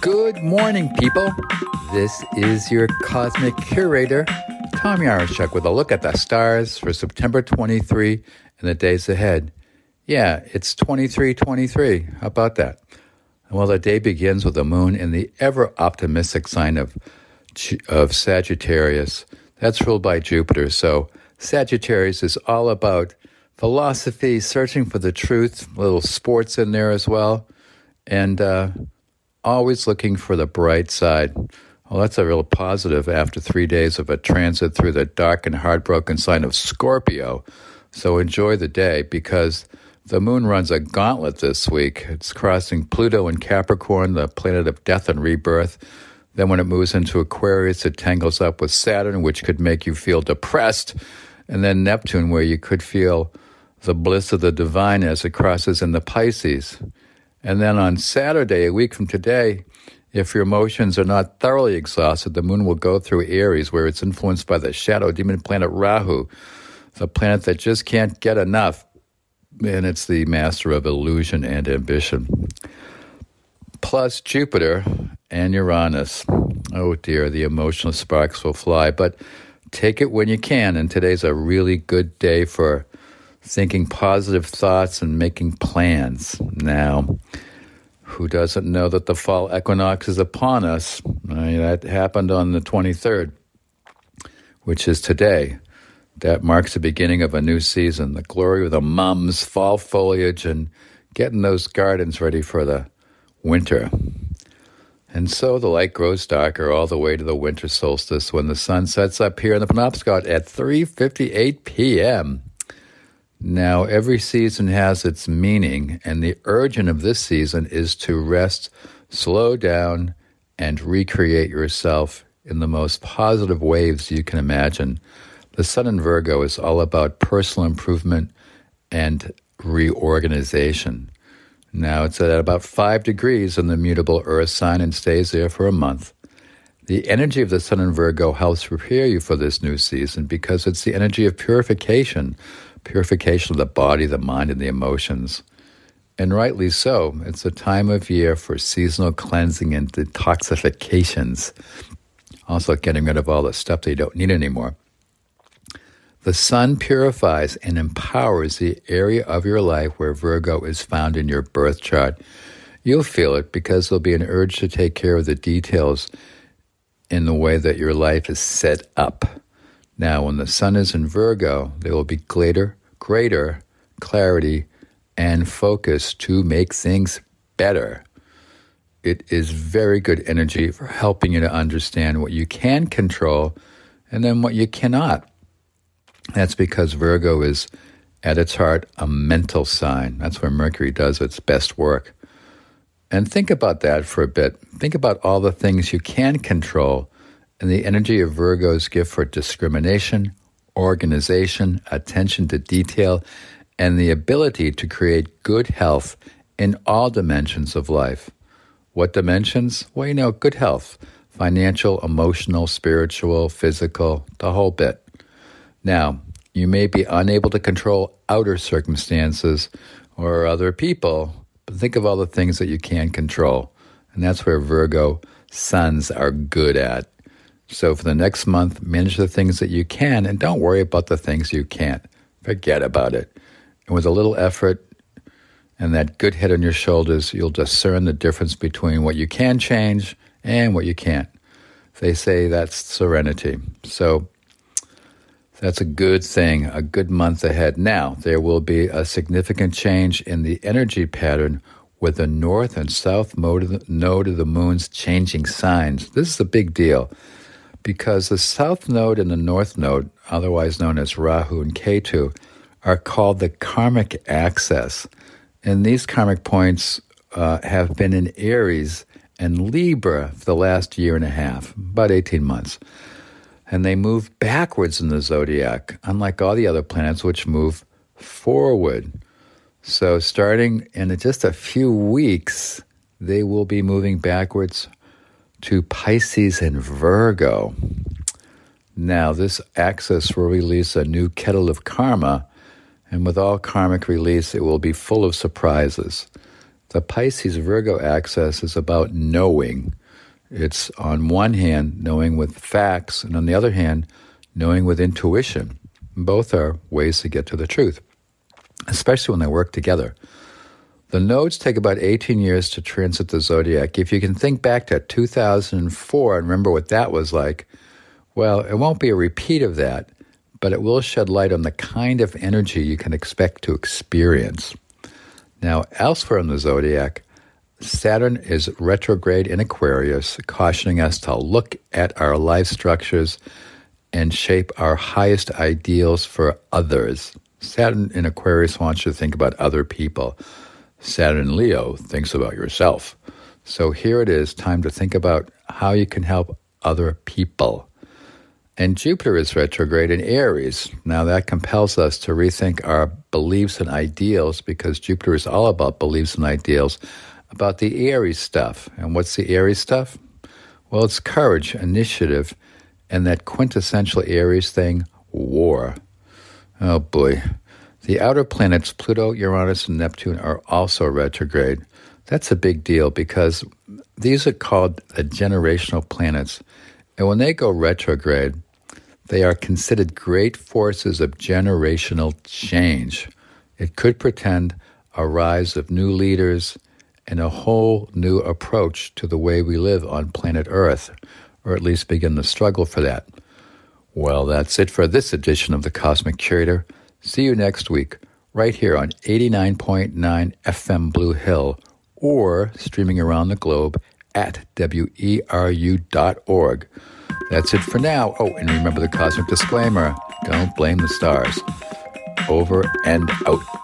Good morning, people. This is your cosmic curator, Tom Yaroschuk, with a look at the stars for September 23 and the days ahead. Yeah, it's 2323. How about that? Well, the day begins with the moon in the ever optimistic sign of, of Sagittarius. That's ruled by Jupiter. So, Sagittarius is all about philosophy, searching for the truth, little sports in there as well, and uh, always looking for the bright side. Well, that's a real positive after three days of a transit through the dark and heartbroken sign of Scorpio. So enjoy the day because the moon runs a gauntlet this week. It's crossing Pluto and Capricorn, the planet of death and rebirth. Then, when it moves into Aquarius, it tangles up with Saturn, which could make you feel depressed. And then Neptune, where you could feel the bliss of the divine as it crosses into Pisces. And then on Saturday, a week from today, if your emotions are not thoroughly exhausted, the moon will go through Aries, where it's influenced by the shadow demon planet Rahu, the planet that just can't get enough. And it's the master of illusion and ambition. Plus Jupiter and Uranus. Oh dear, the emotional sparks will fly. But take it when you can. And today's a really good day for thinking positive thoughts and making plans. Now, who doesn't know that the fall equinox is upon us? That happened on the 23rd, which is today. That marks the beginning of a new season, the glory of the mums, fall foliage, and getting those gardens ready for the winter. And so the light grows darker all the way to the winter solstice when the sun sets up here in the Penobscot at 3:58 p.m. Now, every season has its meaning, and the urgent of this season is to rest, slow down, and recreate yourself in the most positive ways you can imagine. The Sun in Virgo is all about personal improvement and reorganization. Now, it's at about five degrees in the mutable Earth sign and stays there for a month. The energy of the Sun in Virgo helps prepare you for this new season because it's the energy of purification purification of the body, the mind, and the emotions. And rightly so. It's a time of year for seasonal cleansing and detoxifications. Also, getting rid of all the stuff that you don't need anymore. The sun purifies and empowers the area of your life where Virgo is found in your birth chart. You'll feel it because there'll be an urge to take care of the details in the way that your life is set up. Now, when the sun is in Virgo, there will be greater, greater clarity and focus to make things better. It is very good energy for helping you to understand what you can control and then what you cannot. That's because Virgo is at its heart a mental sign. That's where Mercury does its best work. And think about that for a bit. Think about all the things you can control and the energy of Virgo's gift for discrimination, organization, attention to detail, and the ability to create good health in all dimensions of life. What dimensions? Well, you know, good health financial, emotional, spiritual, physical, the whole bit. Now, you may be unable to control outer circumstances or other people, but think of all the things that you can control. And that's where Virgo suns are good at. So for the next month, manage the things that you can and don't worry about the things you can't. Forget about it. And with a little effort and that good head on your shoulders, you'll discern the difference between what you can change and what you can't. They say that's serenity. So that's a good thing, a good month ahead. Now, there will be a significant change in the energy pattern with the north and south node of the, moon's changing signs. This is a big deal because the south node and the north node, otherwise known as Rahu and Ketu, are called the karmic axis. And these karmic points uh, have been in Aries and Libra for the last year and a half, about 18 months. And they move backwards in the zodiac, unlike all the other planets, which move forward. So, starting in just a few weeks, they will be moving backwards to Pisces and Virgo. Now, this axis will release a new kettle of karma, and with all karmic release, it will be full of surprises. The Pisces Virgo axis is about knowing. It's on one hand, knowing with facts, and on the other hand, knowing with intuition. Both are ways to get to the truth, especially when they work together. The nodes take about 18 years to transit the zodiac. If you can think back to 2004 and remember what that was like, well, it won't be a repeat of that, but it will shed light on the kind of energy you can expect to experience. Now, elsewhere in the zodiac, Saturn is retrograde in Aquarius, cautioning us to look at our life structures and shape our highest ideals for others. Saturn in Aquarius wants you to think about other people. Saturn Leo thinks about yourself. So here it is time to think about how you can help other people. And Jupiter is retrograde in Aries. Now, that compels us to rethink our beliefs and ideals because Jupiter is all about beliefs and ideals about the Aries stuff. And what's the Aries stuff? Well, it's courage, initiative, and that quintessential Aries thing, war. Oh boy. The outer planets, Pluto, Uranus, and Neptune, are also retrograde. That's a big deal because these are called the generational planets. And when they go retrograde, they are considered great forces of generational change. It could portend a rise of new leaders and a whole new approach to the way we live on planet Earth, or at least begin the struggle for that. Well, that's it for this edition of The Cosmic Curator. See you next week, right here on 89.9 FM Blue Hill, or streaming around the globe at weru.org. That's it for now. Oh, and remember the cosmic disclaimer don't blame the stars. Over and out.